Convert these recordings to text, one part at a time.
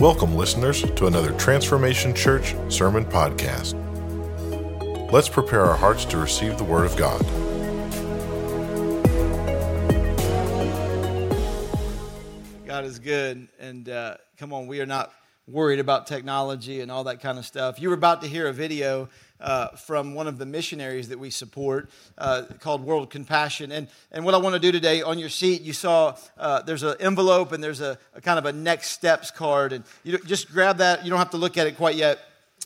Welcome, listeners, to another Transformation Church Sermon Podcast. Let's prepare our hearts to receive the Word of God. God is good. And uh, come on, we are not worried about technology and all that kind of stuff. You were about to hear a video uh, from one of the missionaries that we support uh, called World Compassion. And, and what I want to do today on your seat, you saw uh, there's an envelope and there's a, a, kind of a next steps card. And you just grab that. You don't have to look at it quite yet.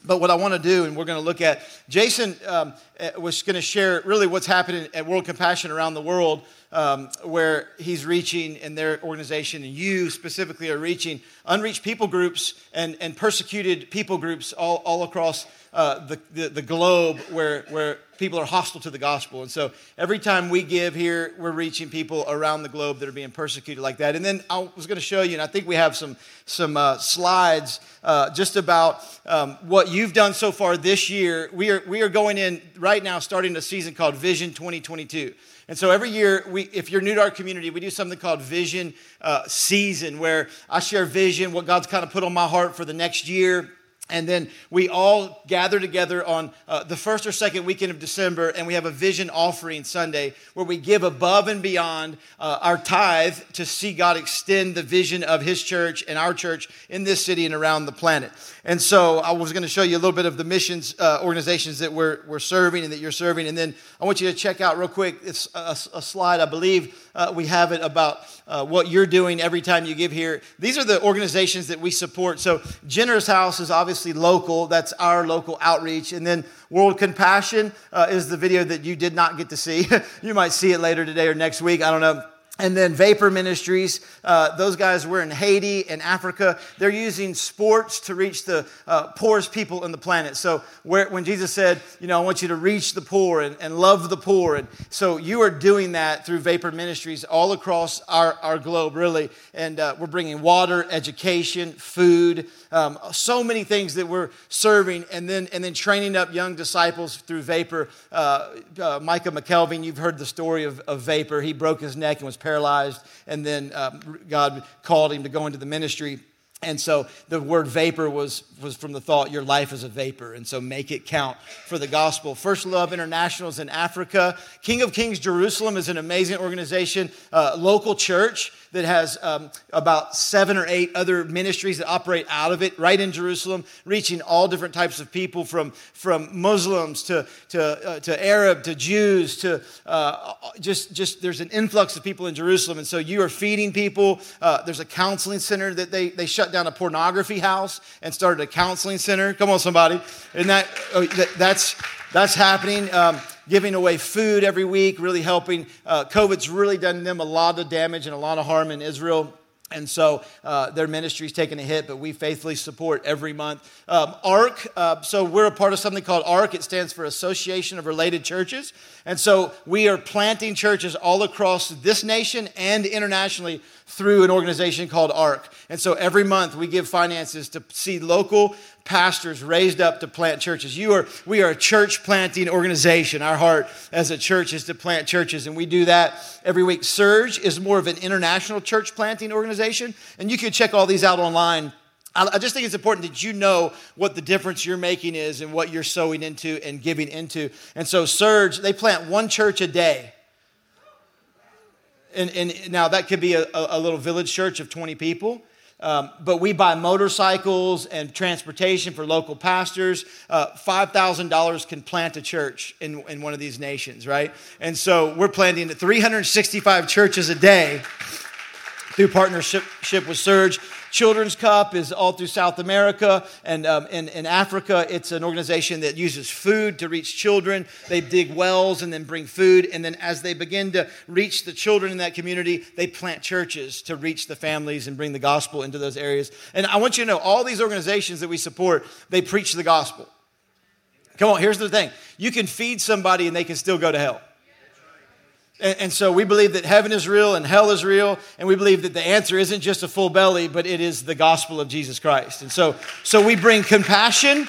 But what I want to do, and we're going to look at, Jason um, eh, was going to share really what's happening at World Compassion around the world, um, where he's reaching in their organization, and you specifically are reaching unreached people groups and, and persecuted people groups all, all across uh, the, the, the, globe where, where people are hostile to the gospel. And so every time we give here, we're reaching people around the globe that are being persecuted like that. And then I was going to show you, and I think we have some, some uh, slides uh, just about um, what you've done so far this year. We are, we are going in right now, starting a season called Vision 2022. And so every year, we, if you're new to our community, we do something called Vision uh, Season, where I share vision, what God's kind of put on my heart for the next year and then we all gather together on uh, the first or second weekend of December, and we have a vision offering Sunday where we give above and beyond uh, our tithe to see God extend the vision of His church and our church in this city and around the planet. And so I was going to show you a little bit of the missions uh, organizations that we're, we're serving and that you're serving. And then I want you to check out real quick it's a, a slide, I believe uh, we have it about uh, what you're doing every time you give here. These are the organizations that we support. So Generous House is obviously local, that's our local outreach. And then World Compassion uh, is the video that you did not get to see. you might see it later today or next week, I don't know. And then Vapor Ministries, uh, those guys were in Haiti and Africa. They're using sports to reach the uh, poorest people on the planet. So where, when Jesus said, you know, I want you to reach the poor and, and love the poor. And so you are doing that through Vapor Ministries all across our, our globe, really. And uh, we're bringing water, education, food, um, so many things that we're serving. And then, and then training up young disciples through Vapor. Uh, uh, Micah McKelvin, you've heard the story of, of Vapor. He broke his neck and was paralyzed, and then um, God called him to go into the ministry. And so the word vapor was, was from the thought, your life is a vapor. And so make it count for the gospel. First Love International is in Africa. King of Kings Jerusalem is an amazing organization, uh, local church that has um, about seven or eight other ministries that operate out of it right in Jerusalem, reaching all different types of people from, from Muslims to, to, uh, to Arab to Jews to uh, just, just there's an influx of people in Jerusalem. And so you are feeding people. Uh, there's a counseling center that they, they shut down a pornography house and started a counseling center. Come on, somebody. And that, oh, that that's, that's happening. Um, giving away food every week, really helping. Uh, COVID's really done them a lot of damage and a lot of harm in Israel. And so uh, their ministry's is taking a hit, but we faithfully support every month. Um, ARC, uh, so we're a part of something called ARC. It stands for Association of Related Churches. And so we are planting churches all across this nation and internationally through an organization called ARC. And so every month we give finances to see local pastors raised up to plant churches. You are, we are a church planting organization. Our heart as a church is to plant churches, and we do that every week. Surge is more of an international church planting organization, and you can check all these out online. I just think it's important that you know what the difference you're making is and what you're sowing into and giving into. And so, Surge, they plant one church a day. And, and now that could be a, a little village church of 20 people. Um, but we buy motorcycles and transportation for local pastors. Uh, $5,000 can plant a church in, in one of these nations, right? And so we're planting 365 churches a day through partnership with Surge. Children's Cup is all through South America and um, in, in Africa. It's an organization that uses food to reach children. They dig wells and then bring food. And then as they begin to reach the children in that community, they plant churches to reach the families and bring the gospel into those areas. And I want you to know all these organizations that we support, they preach the gospel. Come on, here's the thing you can feed somebody and they can still go to hell. And, and, so we believe that heaven is real and hell is real, and we believe that the answer isn't just a full belly, but it is the gospel of Jesus Christ. And so, so we bring compassion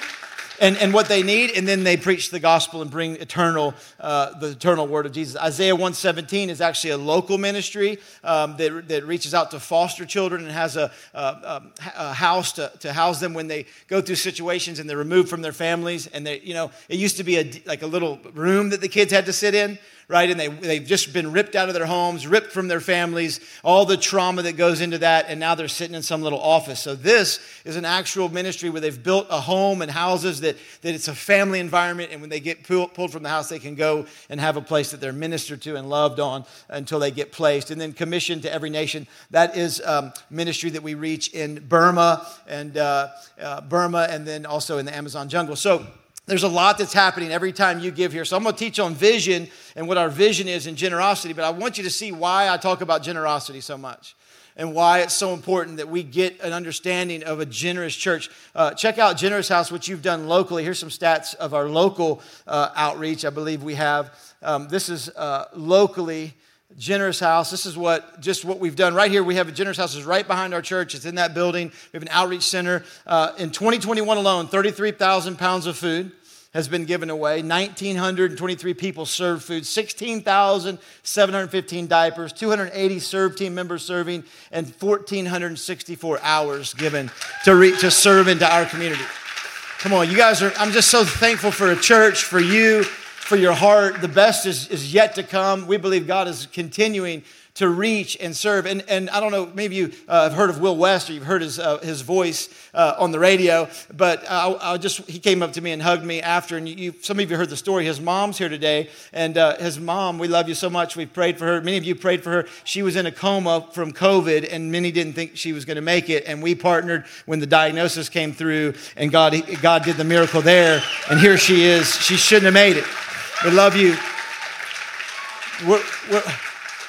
and, and what they need, and then they preach the gospel and bring eternal, uh, the eternal word of Jesus. Isaiah 117 is actually a local ministry um, that, that reaches out to foster children and has a, a, a, house to, to house them when they go through situations and they're removed from their families. And they, you know, it used to be a, like a little room that the kids had to sit in right? And they, they've just been ripped out of their homes, ripped from their families, all the trauma that goes into that, and now they're sitting in some little office. So this is an actual ministry where they've built a home and houses that, that it's a family environment, and when they get pulled, pulled from the house, they can go and have a place that they're ministered to and loved on until they get placed. And then Commission to Every Nation. That is um, ministry that we reach in Burma and uh, uh, Burma, and then also in the Amazon jungle. So there's a lot that's happening every time you give here. So I'm going to teach on vision and what our vision is in generosity, but I want you to see why I talk about generosity so much and why it's so important that we get an understanding of a generous church. Uh, check out Generous House, which you've done locally. Here's some stats of our local uh, outreach. I believe we have. Um, this is uh, locally. Generous House. This is what just what we've done right here. We have a Generous House is right behind our church. It's in that building. We have an outreach center. Uh, in 2021 alone, 33,000 pounds of food has been given away. 1,923 people served food, 16,715 diapers, 280 serve team members serving, and 1,464 hours given to, re- to serve into our community. Come on, you guys are, I'm just so thankful for a church, for you, for your heart. The best is, is yet to come. We believe God is continuing to reach and serve. And, and I don't know, maybe you uh, have heard of Will West or you've heard his, uh, his voice uh, on the radio, but I, I, just, he came up to me and hugged me after. And you, some of you heard the story. His mom's here today. And uh, his mom, we love you so much. We've prayed for her. Many of you prayed for her. She was in a coma from COVID, and many didn't think she was going to make it. And we partnered when the diagnosis came through, and God, God did the miracle there. And here she is. She shouldn't have made it. We love you. We're, we're,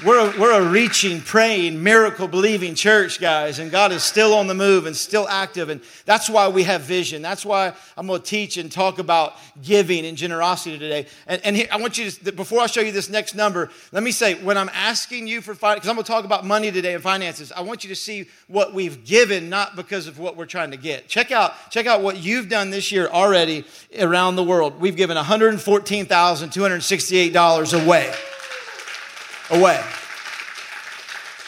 we're a, we're a reaching, praying, miracle believing church, guys, and God is still on the move and still active. And that's why we have vision. That's why I'm going to teach and talk about giving and generosity today. And, and here, I want you to, before I show you this next number, let me say, when I'm asking you for finance, because I'm going to talk about money today and finances, I want you to see what we've given, not because of what we're trying to get. Check out, check out what you've done this year already around the world. We've given $114,268 away away.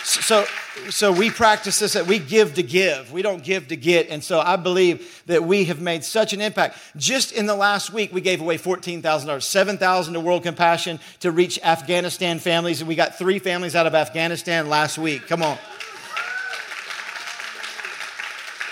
So, so we practice this that we give to give. We don't give to get. And so I believe that we have made such an impact. Just in the last week, we gave away $14,000, 7000 to World Compassion to reach Afghanistan families. And we got three families out of Afghanistan last week. Come on.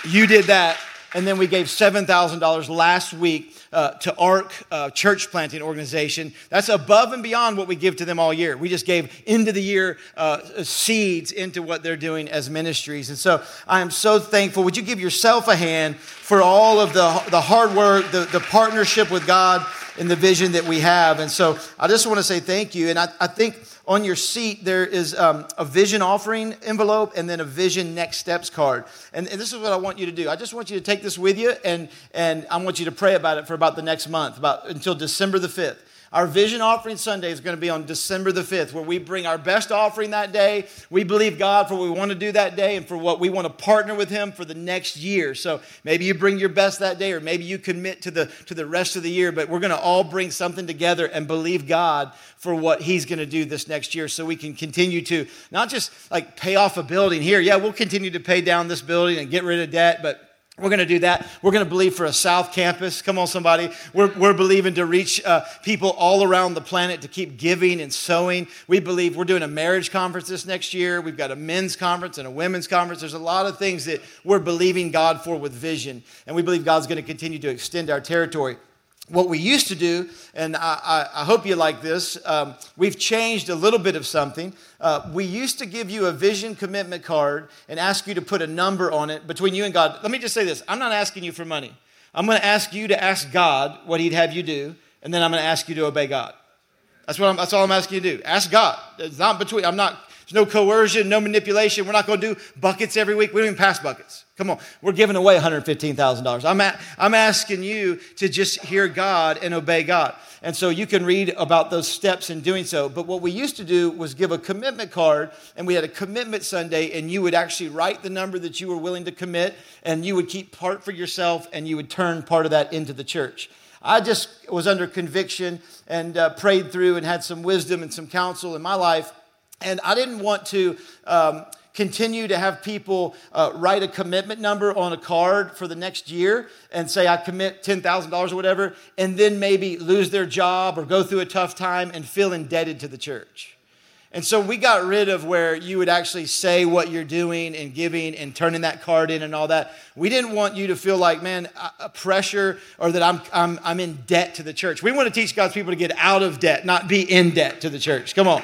You did that. And then we gave $7,000 last week uh, to ARC uh, Church Planting Organization. That's above and beyond what we give to them all year. We just gave into the year uh, seeds into what they're doing as ministries. And so I am so thankful. Would you give yourself a hand for all of the, the hard work, the, the partnership with God, and the vision that we have? And so I just want to say thank you. And I, I think on your seat, there is um, a vision offering envelope and then a vision next steps card. And, and, this is what I want you to do. I just want you to take this with you and, and I want you to pray about it for about the next month, about until December the 5th. Our Vision Offering Sunday is going to be on December the 5th, where we bring our best offering that day. We believe God for what we want to do that day and for what we want to partner with Him for the next year. So maybe you bring your best that day, or maybe you commit to the, to the rest of the year, but we're going to all bring something together and believe God for what He's going to do this next year so we can continue to not just like pay off a building here. Yeah, we'll continue to pay down this building and get rid of debt, but we're going to do that. We're going to believe for a South Campus. Come on, somebody. We're, we're believing to reach uh, people all around the planet to keep giving and sowing. We believe we're doing a marriage conference this next year. We've got a men's conference and a women's conference. There's a lot of things that we're believing God for with vision. And we believe God's going to continue to extend our territory what we used to do, and I, I, hope you like this, um, we've changed a little bit of something. Uh, we used to give you a vision commitment card and ask you to put a number on it between you and God. Let me just say this I'm not asking you for money. I'm going to ask you to ask God what He'd have you do, and then I'm going to ask you to obey God. That's, what I'm, that's all I'm asking you to do. Ask God. It's not between, I'm not There's no coercion, no manipulation. We're not going to do buckets every week. We don't even pass buckets. Come on. We're giving away $115,000. I'm, a, I'm asking you to just hear God and obey God. And so you can read about those steps in doing so. But what we used to do was give a commitment card, and we had a commitment Sunday, and you would actually write the number that you were willing to commit, and you would keep part for yourself, and you would turn part of that into the church. I just was under conviction and uh, prayed through and had some wisdom and some counsel in my life. And I didn't want to um, continue to have people uh, write a commitment number on a card for the next year and say, I commit $10,000 or whatever, and then maybe lose their job or go through a tough time and feel indebted to the church. And so we got rid of where you would actually say what you're doing and giving and turning that card in and all that. We didn't want you to feel like, man, a pressure or that I'm, I'm, I'm in debt to the church. We want to teach God's people to get out of debt, not be in debt to the church. Come on.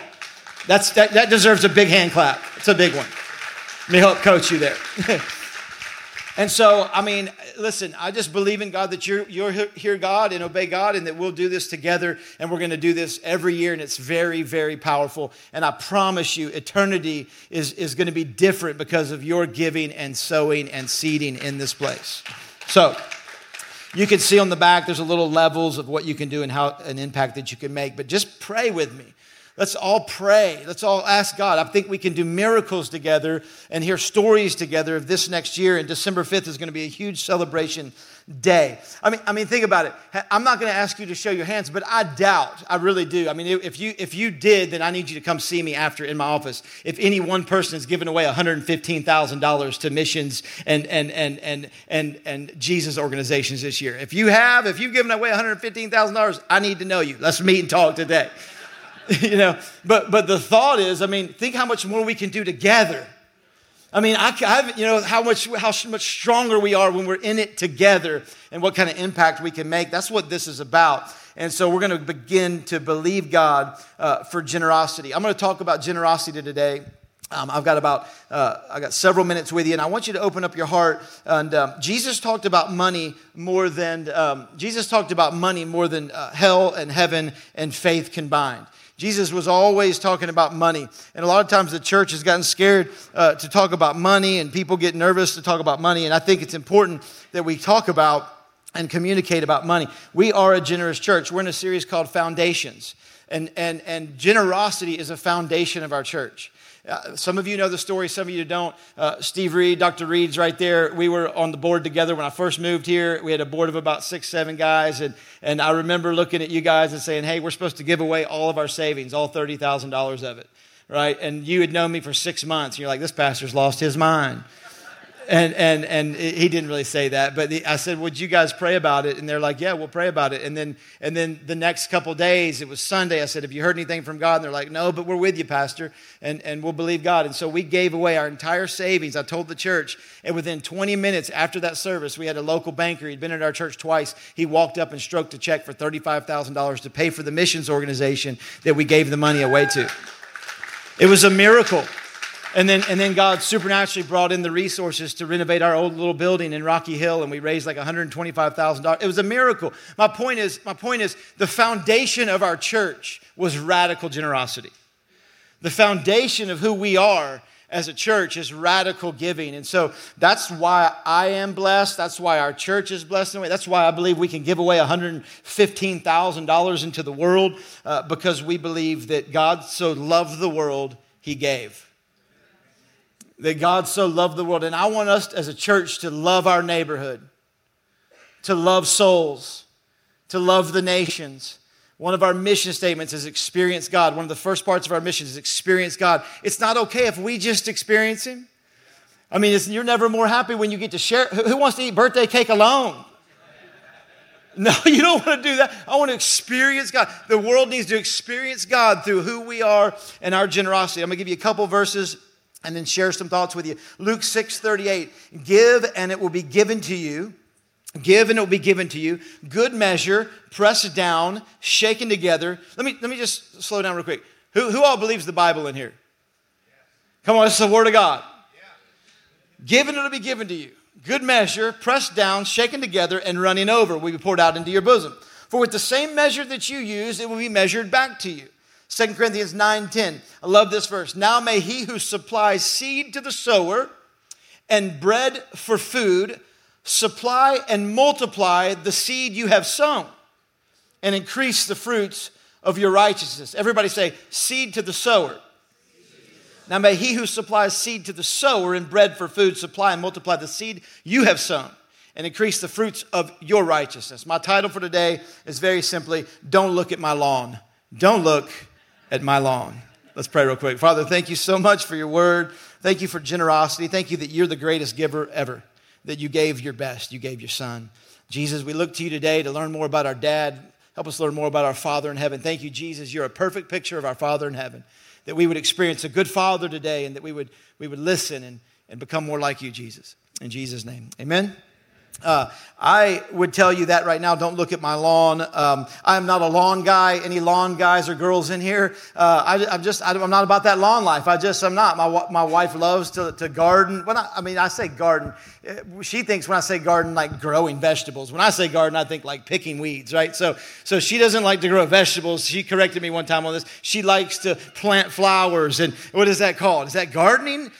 That's, that, that deserves a big hand clap. It's a big one. Let me help coach you there. and so, I mean, listen, I just believe in God that you're, you're hear God and obey God and that we'll do this together and we're going to do this every year and it's very, very powerful. And I promise you, eternity is, is going to be different because of your giving and sowing and seeding in this place. So, you can see on the back, there's a little levels of what you can do and how an impact that you can make. But just pray with me. Let's all pray. Let's all ask God. I think we can do miracles together and hear stories together of this next year. And December 5th is going to be a huge celebration day. I mean, I mean, think about it. I'm not going to ask you to show your hands, but I doubt, I really do. I mean, if you if you did, then I need you to come see me after in my office. If any one person has given away $115,000 to missions and and and and and and Jesus organizations this year, if you have, if you've given away $115,000, I need to know you. Let's meet and talk today. you know, but, but the thought is, I mean, think how much more we can do together. I mean, I, I you know, how much, how much stronger we are when we're in it together and what kind of impact we can make. That's what this is about. And so we're going to begin to believe God uh, for generosity. I'm going to talk about generosity today. Um, I've got about uh, I got several minutes with you, and I want you to open up your heart. And um, Jesus talked about money more than um, Jesus talked about money more than uh, hell and heaven and faith combined. Jesus was always talking about money. And a lot of times the church has gotten scared uh, to talk about money, and people get nervous to talk about money. And I think it's important that we talk about and communicate about money. We are a generous church. We're in a series called Foundations. And, and, and generosity is a foundation of our church. Uh, some of you know the story, some of you don't. Uh, Steve Reed, Dr. Reed's right there. We were on the board together when I first moved here. We had a board of about six, seven guys. And, and I remember looking at you guys and saying, hey, we're supposed to give away all of our savings, all $30,000 of it, right? And you had known me for six months. And you're like, this pastor's lost his mind and and and he didn't really say that but I said would you guys pray about it? And they're like yeah we'll pray about it. And then and then the next couple days it was Sunday I said have you heard anything from God? And they're like no but we're with you pastor and and we'll believe God. And so we gave away our entire savings. I told the church and within 20 minutes after that service we had a local banker he'd been at our church twice he walked up and stroked a check for $35,000 to pay for the missions organization that we gave the money away to. It was a miracle and then, and then God supernaturally brought in the resources to renovate our old little building in Rocky Hill, and we raised like $125,000. It was a miracle. My point is, my point is, the foundation of our church was radical generosity. The foundation of who we are as a church is radical giving. And so that's why I am blessed. That's why our church is blessed. That's why I believe we can give away $115,000 into the world uh, because we believe that God so loved the world, he gave that God so loved the world. And I want us as a church to love our neighborhood, to love souls, to love the nations. One of our mission statements is experience God. One of the first parts of our mission is experience God. It's not okay if we just experience Him. I mean, you're never more happy when you get to share. Who wants to eat birthday cake alone? No, you don't want to do that. I want to experience God. The world needs to experience God through who we are and our generosity. I'm going to give you a couple verses and then share some thoughts with you. Luke 6 38, give and it will be given to you. Give and it will be given to you. Good measure, pressed down, shaken together. Let me, let me just slow down real quick. Who, who all believes the Bible in here? Come on, it's the Word of God. Given it will be given to you. Good measure, pressed down, shaken together, and running over will be poured out into your bosom. For with the same measure that you use, it will be measured back to you. 2 Corinthians 9:10. I love this verse. Now may he who supplies seed to the sower and bread for food supply and multiply the seed you have sown and increase the fruits of your righteousness. Everybody say, seed to the sower. Now may he who supplies seed to the sower and bread for food supply and multiply the seed you have sown and increase the fruits of your righteousness. My title for today is very simply Don't Look at My Lawn. Don't look at my lawn. Let's pray real quick. Father, thank you so much for your word. Thank you for generosity. Thank you that you're the greatest giver ever, that you gave your best. You gave your son. Jesus, we look to you today to learn more about our dad. Help us learn more about our Father in heaven. Thank you, Jesus. You're a perfect picture of our Father in heaven. That we would experience a good Father today and that we would, we would listen and, and become more like you, Jesus. In Jesus' name, amen. Uh, I would tell you that right now. Don't look at my lawn. Um, I'm not a lawn guy. Any lawn guys or girls in here? Uh, I, am just, I, am not about that lawn life. I just, I'm not. My, my wife loves to, to garden. When I, I mean, I say garden. Uh, she thinks when I say garden, like growing vegetables. When I say garden, I think like picking weeds, right? So, so she doesn't like to grow vegetables. She corrected me one time on this. She likes to plant flowers. And what is that called? Is that gardening?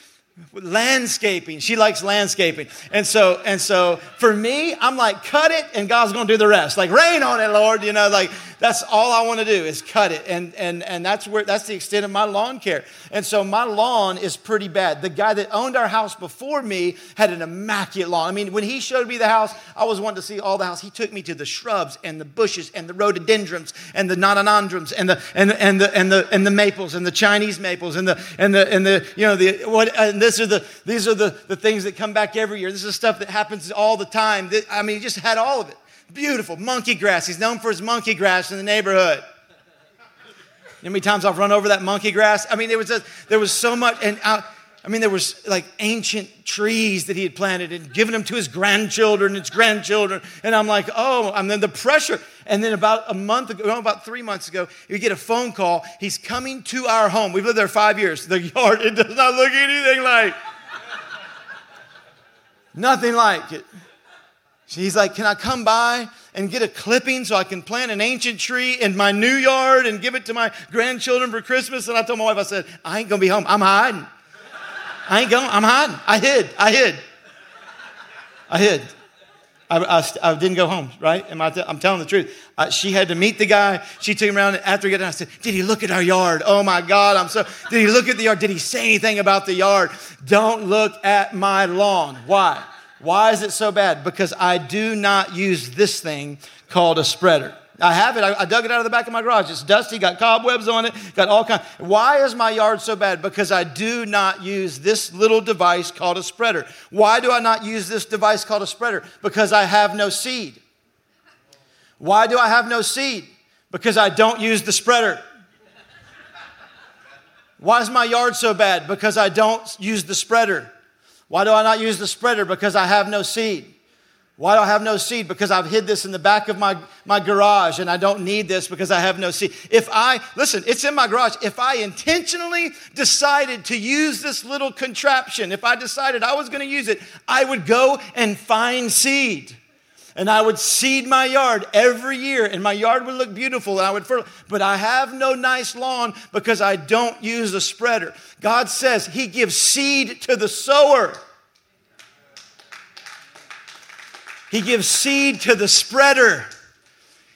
Landscaping. She likes landscaping. And so and so for me i'm like cut it and god's gonna do the rest. Like rain on it lord you know like that's all I want to do is cut it. And, and, and that's, where, that's the extent of my lawn care. And so my lawn is pretty bad. The guy that owned our house before me had an immaculate lawn. I mean, when he showed me the house, I was wanting to see all the house. He took me to the shrubs and the bushes and the rhododendrons and the nonanandrums and the, and the, and the, and the, and the maples and the Chinese maples and the, and the, and the you know, the, what, and this are the, these are the, the things that come back every year. This is stuff that happens all the time. I mean, he just had all of it. Beautiful. Monkey grass. He's known for his monkey grass in the neighborhood. You know how many times I've run over that monkey grass? I mean, there was, a, there was so much, and I, I mean, there was like ancient trees that he had planted and given them to his grandchildren, his grandchildren. And I'm like, oh, and then the pressure. And then about a month ago, about three months ago, you get a phone call. He's coming to our home. We've lived there five years. The yard, it does not look anything like. Nothing like it. He's like, Can I come by and get a clipping so I can plant an ancient tree in my new yard and give it to my grandchildren for Christmas? And I told my wife, I said, I ain't gonna be home. I'm hiding. I ain't going, I'm hiding. I hid. I hid. I hid. I, I, I didn't go home, right? Am I t- I'm telling the truth. She had to meet the guy. She took him around. After he got done, I said, Did he look at our yard? Oh my God, I'm so. Did he look at the yard? Did he say anything about the yard? Don't look at my lawn. Why? Why is it so bad? Because I do not use this thing called a spreader. I have it. I, I, dug it out of the back of my garage. It's dusty, got cobwebs on it, got all kinds. Why is my yard so bad? Because I do not use this little device called a spreader. Why do I not use this device called a spreader? Because I have no seed. Why do I have no seed? Because I don't use the spreader. Why is my yard so bad? Because I don't use the spreader. Why do I not use the spreader? Because I have no seed. Why do I have no seed? Because I've hid this in the back of my, my garage and I don't need this because I have no seed. If I, listen, it's in my garage. If I intentionally decided to use this little contraption, if I decided I was going to use it, I would go and find seed and I would seed my yard every year, and my yard would look beautiful, and I would fertilize. But I have no nice lawn because I don't use a spreader. God says He gives seed to the sower. He gives seed to the spreader.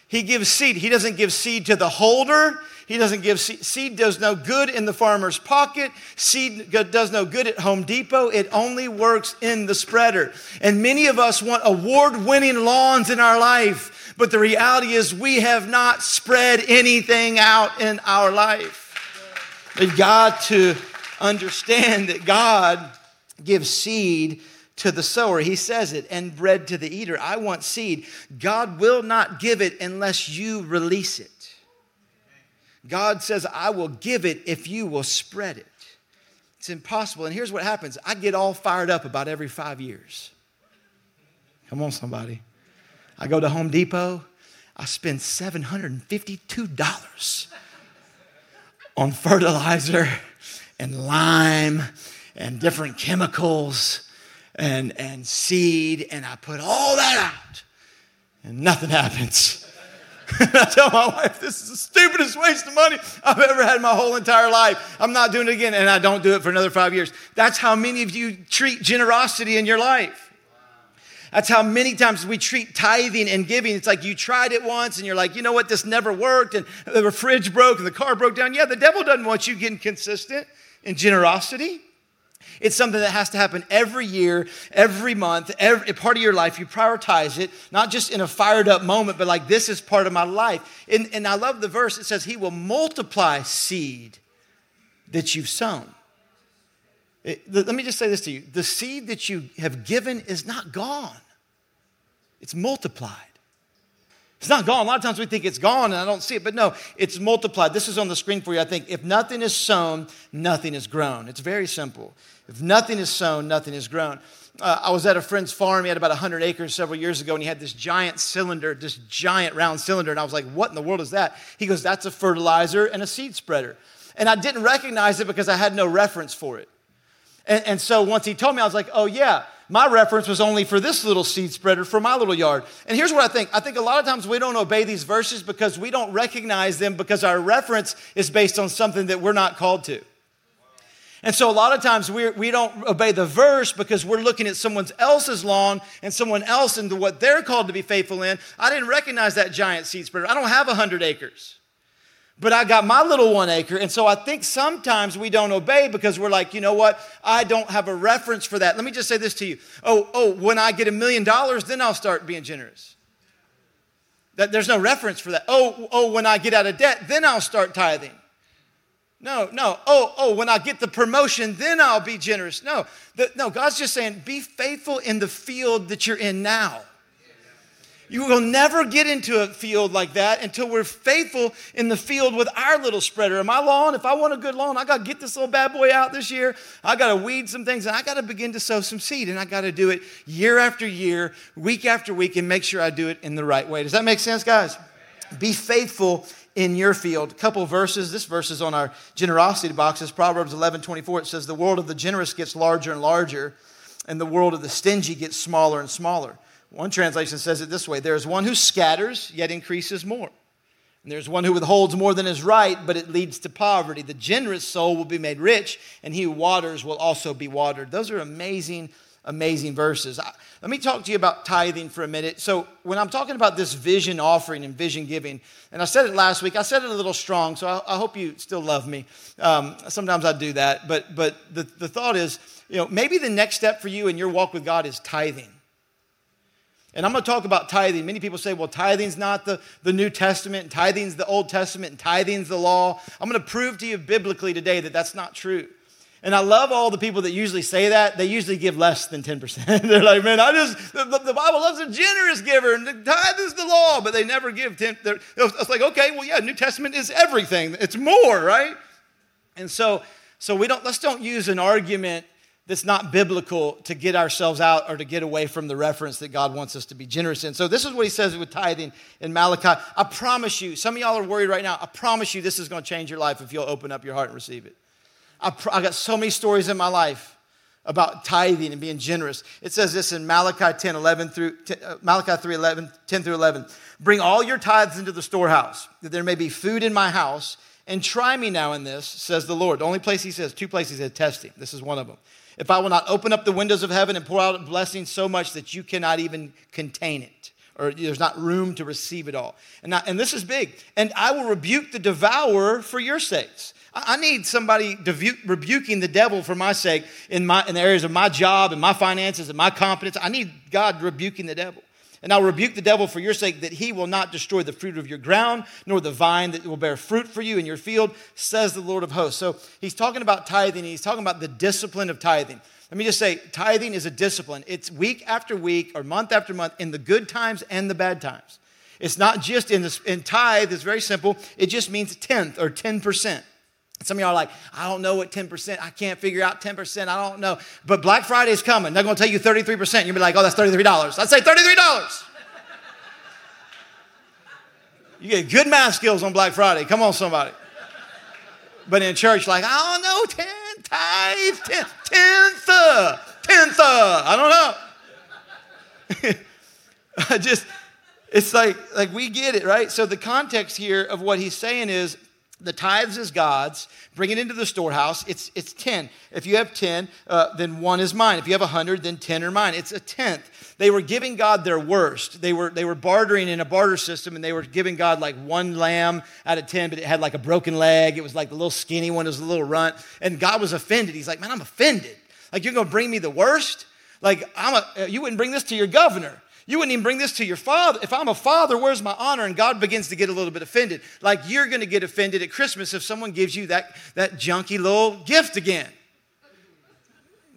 He gives seed. He doesn't give seed to the holder. He doesn't give seed. Seed does no good in the farmer's pocket. Seed does no good at Home Depot. It only works in the spreader. And many of us want award winning lawns in our life. But the reality is, we have not spread anything out in our life. We've got to understand that God gives seed to the sower. He says it, and bread to the eater. I want seed. God will not give it unless you release it. God says, I will give it if you will spread it. It's impossible. And here's what happens I get all fired up about every five years. Come on, somebody. I go to Home Depot, I spend $752 on fertilizer and lime and different chemicals and, and seed, and I put all that out, and nothing happens. I tell my wife, this is the stupidest waste of money I've ever had in my whole entire life. I'm not doing it again, and I don't do it for another five years. That's how many of you treat generosity in your life. That's how many times we treat tithing and giving. It's like you tried it once and you're like, you know what, this never worked, and the fridge broke and the car broke down. Yeah, the devil doesn't want you getting consistent in generosity. It's something that has to happen every year, every month, every part of your life. You prioritize it, not just in a fired up moment, but like this is part of my life. And, and I love the verse. It says, He will multiply seed that you've sown. It, let me just say this to you the seed that you have given is not gone, it's multiplied. It's not gone. A lot of times we think it's gone and I don't see it, but no, it's multiplied. This is on the screen for you, I think. If nothing is sown, nothing is grown. It's very simple. If nothing is sown, nothing is grown. Uh, I was at a friend's farm. He had about 100 acres several years ago, and he had this giant cylinder, this giant round cylinder. And I was like, What in the world is that? He goes, That's a fertilizer and a seed spreader. And I didn't recognize it because I had no reference for it. And, and so once he told me, I was like, Oh, yeah my reference was only for this little seed spreader for my little yard. And here's what I think I think a lot of times we don't obey these verses because we don't recognize them because our reference is based on something that we're not called to. And so a lot of times we we don't obey the verse because we're looking at someone else's lawn and someone else into what they're called to be faithful in. I didn't recognize that giant seed spreader. I don't have a 100 acres but I got my little one acre. And so I think sometimes we don't obey because we're like, you know what? I don't have a reference for that. Let me just say this to you. Oh, oh, when I get a million dollars, then I'll start being generous. That there's no reference for that. Oh, oh, when I get out of debt, then I'll start tithing. No, no. Oh, oh, when I get the promotion, then I'll be generous. No, the, no. God's just saying, be faithful in the field that you're in now. You will never get into a field like that until we're faithful in the field with our little spreader. My lawn, if I want a good lawn, I got to get this little bad boy out this year. I got to weed some things and I got to begin to sow some seed. And I got to do it year after year, week after week, and make sure I do it in the right way. Does that make sense, guys? Be faithful in your field. A couple verses. This verse is on our generosity boxes. Proverbs 11 24. It says, The world of the generous gets larger and larger, and the world of the stingy gets smaller and smaller. One translation says it this way There is one who scatters, yet increases more. And there's one who withholds more than is right, but it leads to poverty. The generous soul will be made rich, and he who waters will also be watered. Those are amazing, amazing verses. Let me talk to you about tithing for a minute. So, when I'm talking about this vision offering and vision giving, and I said it last week, I said it a little strong, so I, I hope you still love me. Um, sometimes I do that, but, but the, the thought is, you know, maybe the next step for you in your walk with God is tithing. And I'm going to talk about tithing. Many people say, well, tithing's not the, the New Testament, tithing's the Old Testament, and tithing's the law. I'm going to prove to you biblically today that that's not true. And I love all the people that usually say that. They usually give less than 10%. They're like, man, I just, the, the, Bible loves a generous giver, and the tithe is the law, but they never give 10. It's like, okay, well, yeah, New Testament is everything. It's more, right? And so, so we don't, let's don't use an argument that's not biblical to get ourselves out or to get away from the reference that God wants us to be generous in. So, this is what he says with tithing in Malachi. I promise you, some of y'all are worried right now. I promise you, this is going to change your life if you'll open up your heart and receive it. I, I got so many stories in my life about tithing and being generous. It says this in Malachi 10, 11 through, uh, Malachi 3, 11, 10 through 11. Bring all your tithes into the storehouse, that there may be food in my house, and try me now in this, says the Lord. The only place he says, two places he said testing. This is one of them if I will not open up the windows of heaven and pour out a blessing so much that you cannot even contain it, or there's not room to receive it all. And, I, and this is big. And I will rebuke the devourer for your sakes. I need somebody rebuking the devil for my sake in, my, in the areas of my job and my finances and my competence. I need God rebuking the devil. And I'll rebuke the devil for your sake that he will not destroy the fruit of your ground, nor the vine that will bear fruit for you in your field, says the Lord of hosts. So he's talking about tithing, he's talking about the discipline of tithing. Let me just say, tithing is a discipline. It's week after week or month after month in the good times and the bad times. It's not just in, this, in tithe, it's very simple. It just means tenth or 10%. Some of y'all are like, I don't know what 10%, I can't figure out 10%, I don't know. But Black Friday is coming. They're to tell you 33%. You'll be like, oh, that's $33. I'd say $33. you get good math skills on Black Friday. Come on, somebody. But in church, like, I don't know, 10, tithe, 10, tenth, tenth, I don't know. I just, It's like, like we get it, right? So the context here of what he's saying is the tithes is God's. Bring it into the storehouse. It's, it's 10. If you have 10, uh, then one is mine. If you have 100, then 10 are mine. It's a tenth. They were giving God their worst. They were, they were bartering in a barter system, and they were giving God like one lamb out of 10, but it had like a broken leg. It was like the little skinny one, it was a little runt. And God was offended. He's like, man, I'm offended. Like, you're going to bring me the worst? Like, I'm a, uh, you wouldn't bring this to your governor. You wouldn't even bring this to your father. If I'm a father, where's my honor? And God begins to get a little bit offended. Like you're going to get offended at Christmas if someone gives you that, that junky little gift again.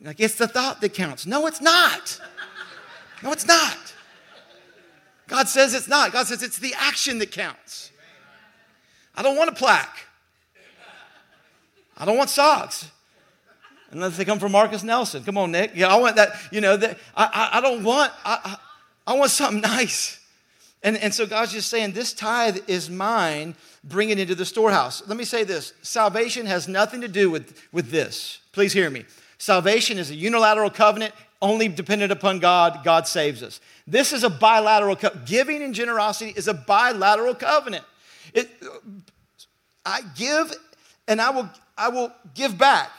Like it's the thought that counts. No, it's not. No, it's not. God says it's not. God says it's the action that counts. I don't want a plaque. I don't want socks. Unless they come from Marcus Nelson. Come on, Nick. Yeah, I want that. You know, that I, I, I don't want. I, I want something nice. And, and so God's just saying, This tithe is mine, bring it into the storehouse. Let me say this salvation has nothing to do with, with this. Please hear me. Salvation is a unilateral covenant, only dependent upon God. God saves us. This is a bilateral covenant. Giving and generosity is a bilateral covenant. It, I give and I will, I will give back.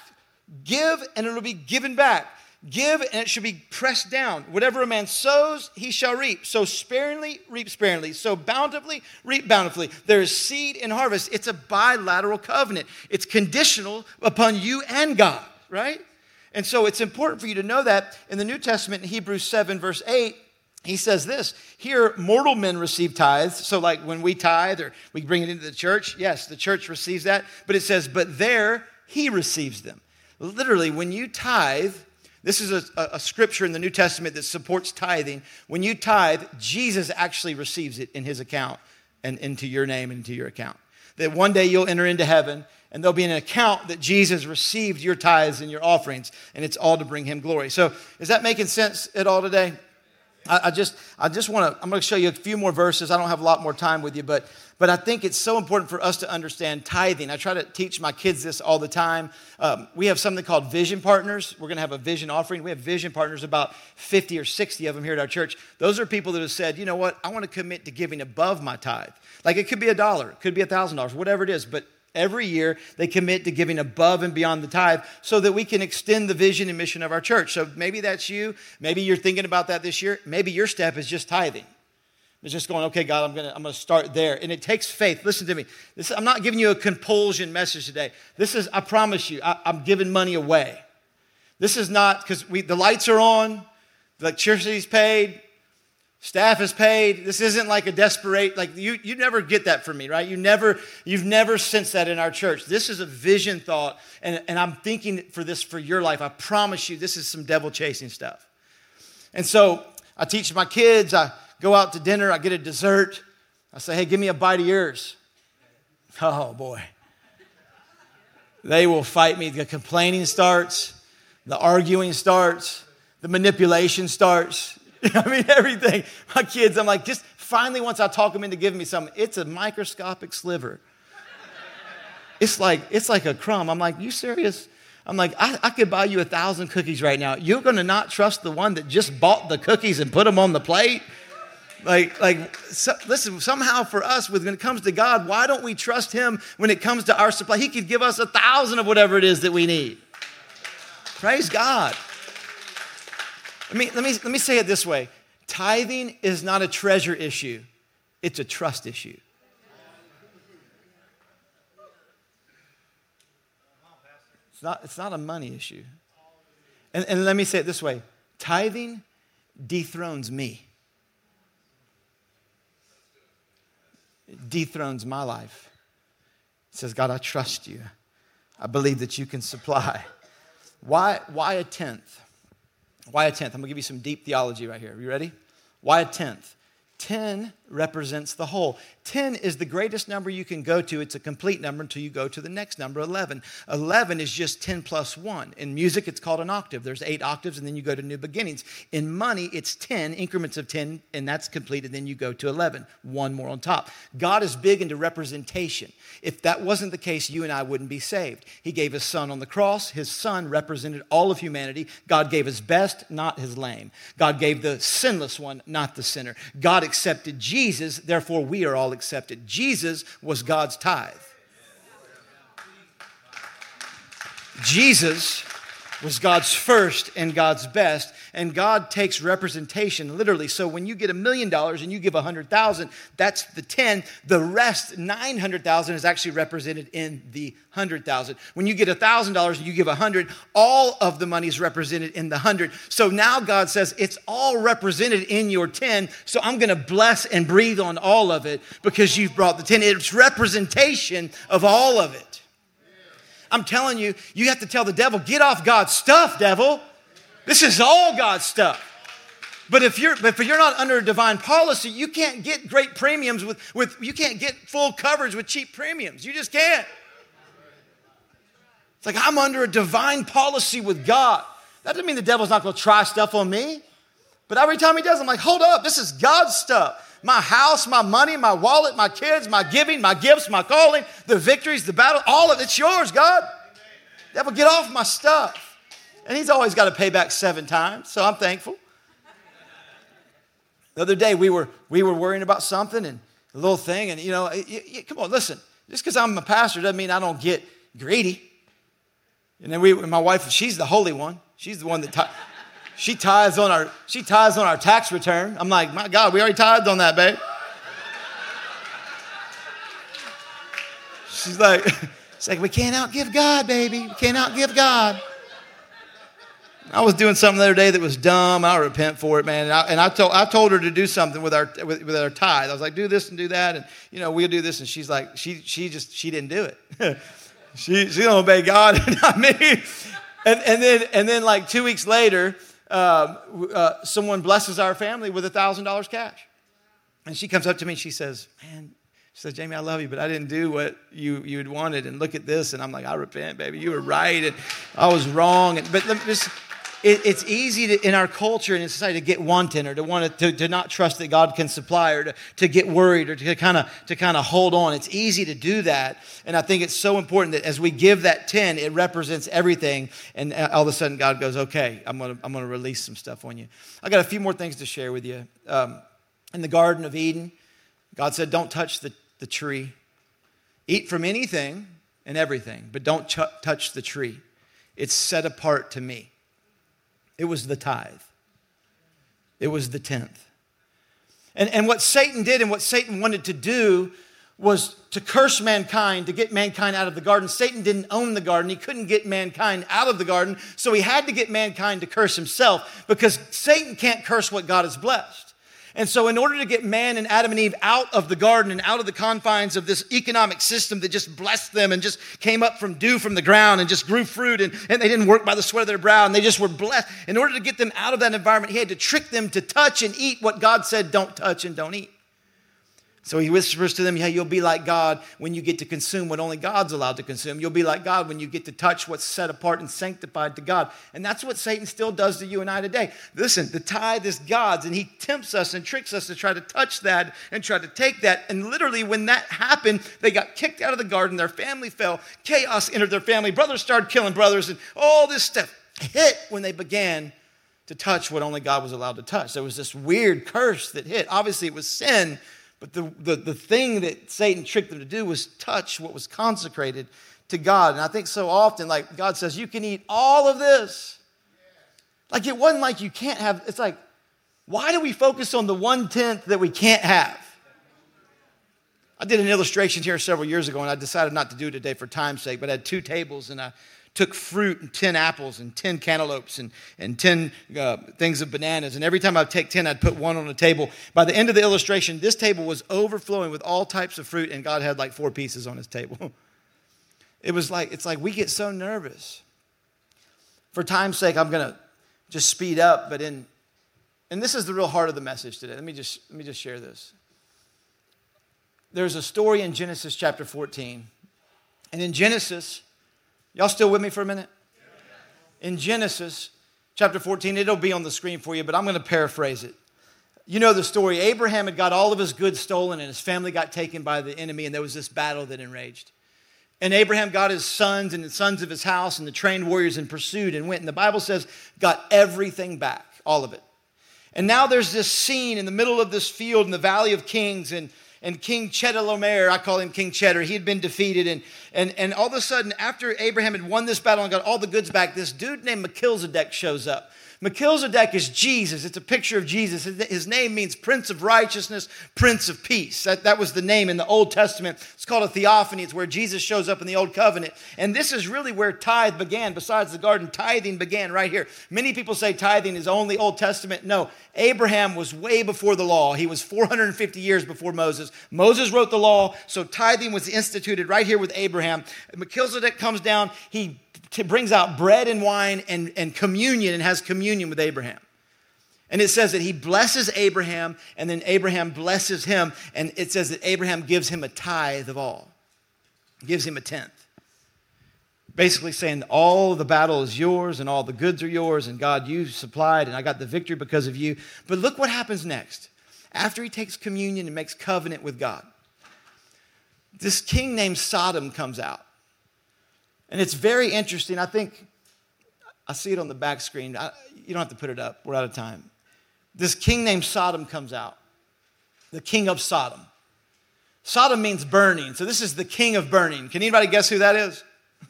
Give and it will be given back. Give, and it should be pressed down. Whatever a man sows, he shall reap. So sparingly, reap sparingly. So bountifully, reap bountifully. There is seed and harvest. It's a bilateral covenant, it's conditional upon you and God, right? And so it's important for you to know that in the New Testament, in Hebrews 7, verse 8, he says this here mortal men receive tithes so like when we tithe or we bring it into the church yes the church receives that but it says but there he receives them literally when you tithe this is a, a, scripture in the New Testament that supports tithing. When you tithe, Jesus actually receives it in his account and into your name and into your account. That one day you'll enter into heaven and there'll be an account that Jesus received your tithes and your offerings, and it's all to bring him glory. So, is that making sense at all today? I, I just, I just want to, I'm going to show you a few more verses. I don't have a lot more time with you, but, but I think it's so important for us to understand tithing. I try to teach my kids this all the time. Um, we have something called vision partners. We're going to have a vision offering. We have vision partners, about 50 or 60 of them here at our church. Those are people that have said, you know what, I want to commit to giving above my tithe. Like it could be a dollar, it could be a thousand dollars, whatever it is, but Every year, they commit to giving above and beyond the tithe so that we can extend the vision and mission of our church. So maybe that's you. Maybe you're thinking about that this year. Maybe your step is just tithing. It's just going, okay, God, I'm going to I'm gonna start there. And it takes faith. Listen to me. This, I'm not giving you a compulsion message today. This is, I promise you, I, I'm giving money away. This is not because we the lights are on, the electricity's paid, Staff is paid. This isn't like a desperate, like you, you never get that from me, right? You never, you've never sensed that in our church. This is a vision thought, and, and I'm thinking for this for your life. I promise you, this is some devil chasing stuff. And so I teach my kids, I go out to dinner, I get a dessert. I say, hey, give me a bite of yours. Oh boy. They will fight me. The complaining starts, the arguing starts, the manipulation starts. I mean, everything. My kids, I'm like, just finally, once I talk them into giving me something, it's a microscopic sliver. It's like, it's like a crumb. I'm like, you serious? I'm like, I, I could buy you a thousand cookies right now. You're going to not trust the one that just bought the cookies and put them on the plate? Like, like so, listen, somehow for us, when it comes to God, why don't we trust Him when it comes to our supply? He could give us a thousand of whatever it is that we need. Praise God. Let me, let, me, let me say it this way tithing is not a treasure issue, it's a trust issue. It's not, it's not a money issue. And, and let me say it this way tithing dethrones me, it dethrones my life. It says, God, I trust you. I believe that you can supply. Why, why a tenth? Why a tenth? I'm going to give you some deep theology right here. Are you ready? Why a tenth? 10 represents the whole. 10 is the greatest number you can go to. It's a complete number until you go to the next number, 11. 11 is just 10 plus 1. In music, it's called an octave. There's eight octaves, and then you go to new beginnings. In money, it's 10 increments of 10, and that's complete, and then you go to 11, one more on top. God is big into representation. If that wasn't the case, you and I wouldn't be saved. He gave his son on the cross. His son represented all of humanity. God gave his best, not his lame. God gave the sinless one, not the sinner. God accepted Jesus, therefore we are all accepted. Jesus was God's tithe. Jesus was God's first and God's best. And God takes representation literally. So when you get a million dollars and you give a hundred thousand, that's the 10. The rest, 900,000 is actually represented in the hundred thousand. When you get a thousand dollars and you give a hundred, all of the money is represented in the hundred. So now God says it's all represented in your 10. So I'm going to bless and breathe on all of it because you've brought the 10. It's representation of all of it. I'm telling you, you have to tell the devil, get off God's stuff, devil. This is all God's stuff. But if you're if you're not under a divine policy, you can't get great premiums with, with you can't get full coverage with cheap premiums. You just can't. It's like I'm under a divine policy with God. That doesn't mean the devil's not going to try stuff on me. But every time he does, I'm like, hold up, this is God's stuff my house, my money, my wallet, my kids, my giving, my gifts, my calling, the victories, the battle, all of it's yours, God. Devil, get off my stuff. And he's always got to pay back seven times, so I'm thankful. The other day we were we were worrying about something and a little thing, and you know, come on, listen. Just because I'm a pastor doesn't mean I don't get greedy. And then we, my wife, she's the holy one. She's the one that. T- she tithes on our she tithes on our tax return. I'm like, my God, we already tithed on that, babe. She's like, she's like, we can't outgive God, baby. We can't outgive God. I was doing something the other day that was dumb. I'll repent for it, man. And I, and I told I told her to do something with our with, with, our tithe. I was like, do this and do that, and you know we'll do this. And she's like, she she just she didn't do it. she she don't obey God, not me. And and then and then like two weeks later, um, uh, someone blesses our family with a $1,000 cash. And she comes up to me and she says, Man, she says, Jamie, I love you, but I didn't do what you, you had wanted. And look at this. And I'm like, I repent, baby. You were right. And I was wrong. And, but this, it, it's easy to, in our culture and in society to get wanting or to want to, to, not trust that God can supply or to, to get worried or to kind of to kind of hold on. It's easy to do that. And I think it's so important that as we give that 10, it represents everything. And all of a sudden God goes, okay, I'm going to I'm to release some stuff on you. I got a few more things to share with you. Um, in the Garden of Eden, God said, don't touch the, the tree. Eat from anything and everything, but don't ch- touch the tree. It's set apart to me. It was the tithe, it was the tenth. And, and what Satan did and what Satan wanted to do was to curse mankind, to get mankind out of the garden. Satan didn't own the garden. He couldn't get mankind out of the garden. So he had to get mankind to curse himself because Satan can't curse what God has blessed. And so, in order to get man and Adam and Eve out of the garden and out of the confines of this economic system that just blessed them and just came up from dew from the ground and just grew fruit and, and they didn't work by the sweat of their brow and they just were blessed, in order to get them out of that environment, he had to trick them to touch and eat what God said don't touch and don't eat. So he whispers to them, Yeah, you'll be like God when you get to consume what only God's allowed to consume. You'll be like God when you get to touch what's set apart and sanctified to God. And that's what Satan still does to you and I today. Listen, the tithe is God's, and he tempts us and tricks us to try to touch that and try to take that. And literally, when that happened, they got kicked out of the garden, their family fell, chaos entered their family, brothers started killing brothers, and all this stuff hit when they began to touch what only God was allowed to touch. There was this weird curse that hit. Obviously, it was sin but the, the, the thing that Satan tricked them to do was touch what was consecrated to God. And I think so often, like God says, you can eat all of this. Like it wasn't like you can't have, it's like, why do we focus on the one tenth that we can't have? I did an illustration here several years ago, and I decided not to do it today for time's sake, but I had two tables, and I took fruit and 10 apples and 10 cantaloupes and, and 10 uh, things of bananas. And every time I'd take 10, I'd put one on the table. By the end of the illustration, this table was overflowing with all types of fruit, and God had like four pieces on his table. it was like, it's like we get so nervous. For time's sake, I'm going to just speed up, but in, and this is the real heart of the message today. Let me just, let me just share this. There's a story in Genesis chapter 14. And in Genesis, Y'all still with me for a minute? In Genesis chapter 14, it'll be on the screen for you, but I'm going to paraphrase it. You know the story. Abraham had got all of his goods stolen, and his family got taken by the enemy, and there was this battle that enraged. And Abraham got his sons and the sons of his house and the trained warriors and pursued and went. And the Bible says, got everything back, all of it. And now there's this scene in the middle of this field in the Valley of Kings, and, and King Chedorlaomer, I call him King Cheddar, he had been defeated. And, and, and all of a sudden, after Abraham had won this battle and got all the goods back, this dude named Melchizedek shows up. Melchizedek is Jesus. It's a picture of Jesus. His name means Prince of Righteousness, Prince of Peace. That, that was the name in the Old Testament. It's called a theophany. It's where Jesus shows up in the Old Covenant. And this is really where tithe began. Besides the garden, tithing began right here. Many people say tithing is only Old Testament. No, Abraham was way before the law. He was 450 years before Moses. Moses wrote the law, so tithing was instituted right here with Abraham. Melchizedek comes down. He brings out bread and wine and, and communion and has communion with Abraham. And it says that he blesses Abraham, and then Abraham blesses him, and it says that Abraham gives him a tithe of all, gives him a tenth. Basically saying all the battle is yours, and all the goods are yours, and God, you supplied, and I got the victory because of you. But look what happens next. After he takes communion and makes covenant with God, this king named Sodom comes out. And it's very interesting. I think I see it on the back screen. I, you don't have to put it up, we're out of time. This king named Sodom comes out, the king of Sodom. Sodom means burning. So this is the king of burning. Can anybody guess who that is?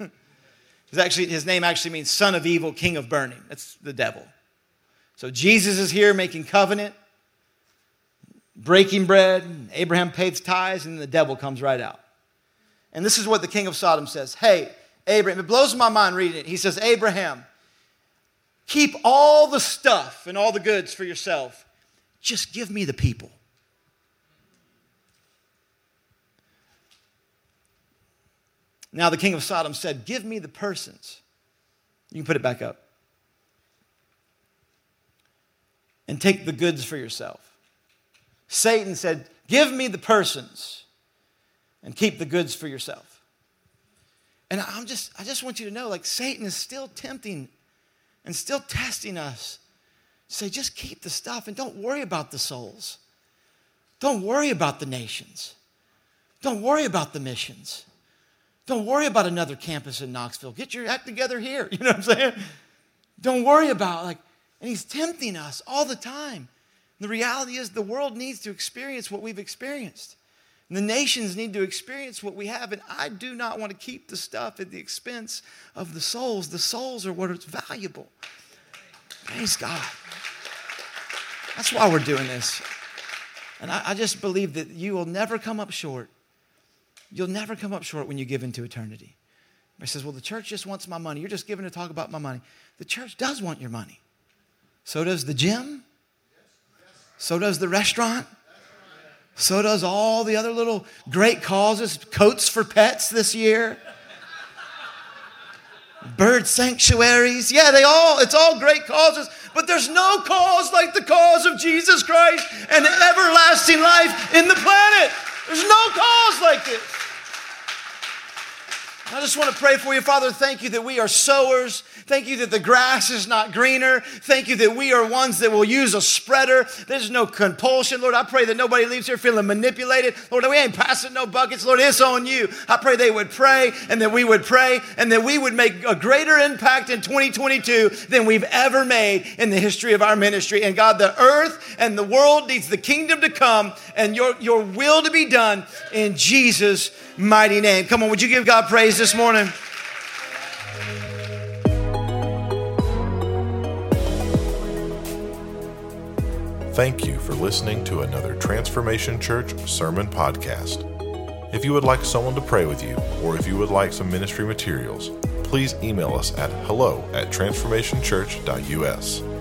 his, actually, his name actually means son of evil, king of burning. That's the devil. So Jesus is here making covenant, breaking bread. Abraham pays tithes, and the devil comes right out. And this is what the king of Sodom says Hey, Abraham, it blows my mind reading it. He says, Abraham, keep all the stuff and all the goods for yourself. Just give me the people. Now the king of Sodom said, Give me the persons. You can put it back up. And take the goods for yourself. Satan said, Give me the persons and keep the goods for yourself. And I'm just, I just want you to know, like Satan is still tempting and still testing us. Say, just keep the stuff and don't worry about the souls. Don't worry about the nations. Don't worry about the missions. Don't worry about another campus in Knoxville. Get your act together here. You know what I'm saying? Don't worry about like, and he's tempting us all the time. And the reality is the world needs to experience what we've experienced. The nations need to experience what we have, and I do not want to keep the stuff at the expense of the souls. The souls are what is valuable. Praise God. That's why we're doing this. And I, I just believe that you will never come up short. You'll never come up short when you give into eternity. He says, Well, the church just wants my money. You're just giving to talk about my money. The church does want your money. So does the gym. So does the restaurant. So does all the other little great causes, coats for pets this year. Bird sanctuaries. Yeah, they all, it's all great causes, but there's no cause like the cause of Jesus Christ and everlasting life in the planet. There's no cause like this. I just want to pray for you, Father. Thank you that we are sowers. Thank you that the grass is not greener. Thank you that we are ones that will use a spreader. There's no compulsion. Lord, I pray that nobody leaves here feeling manipulated. Lord, we ain't passing no buckets. Lord, it's on you. I pray they would pray and that we would pray and that we would make a greater impact in 2022 than we've ever made in the history of our ministry. And God, the earth and the world needs the kingdom to come and your, your will to be done in Jesus' mighty name. Come on, would you give God praise this morning? Thank you for listening to another Transformation Church sermon podcast. If you would like someone to pray with you, or if you would like some ministry materials, please email us at hello at transformationchurch.us.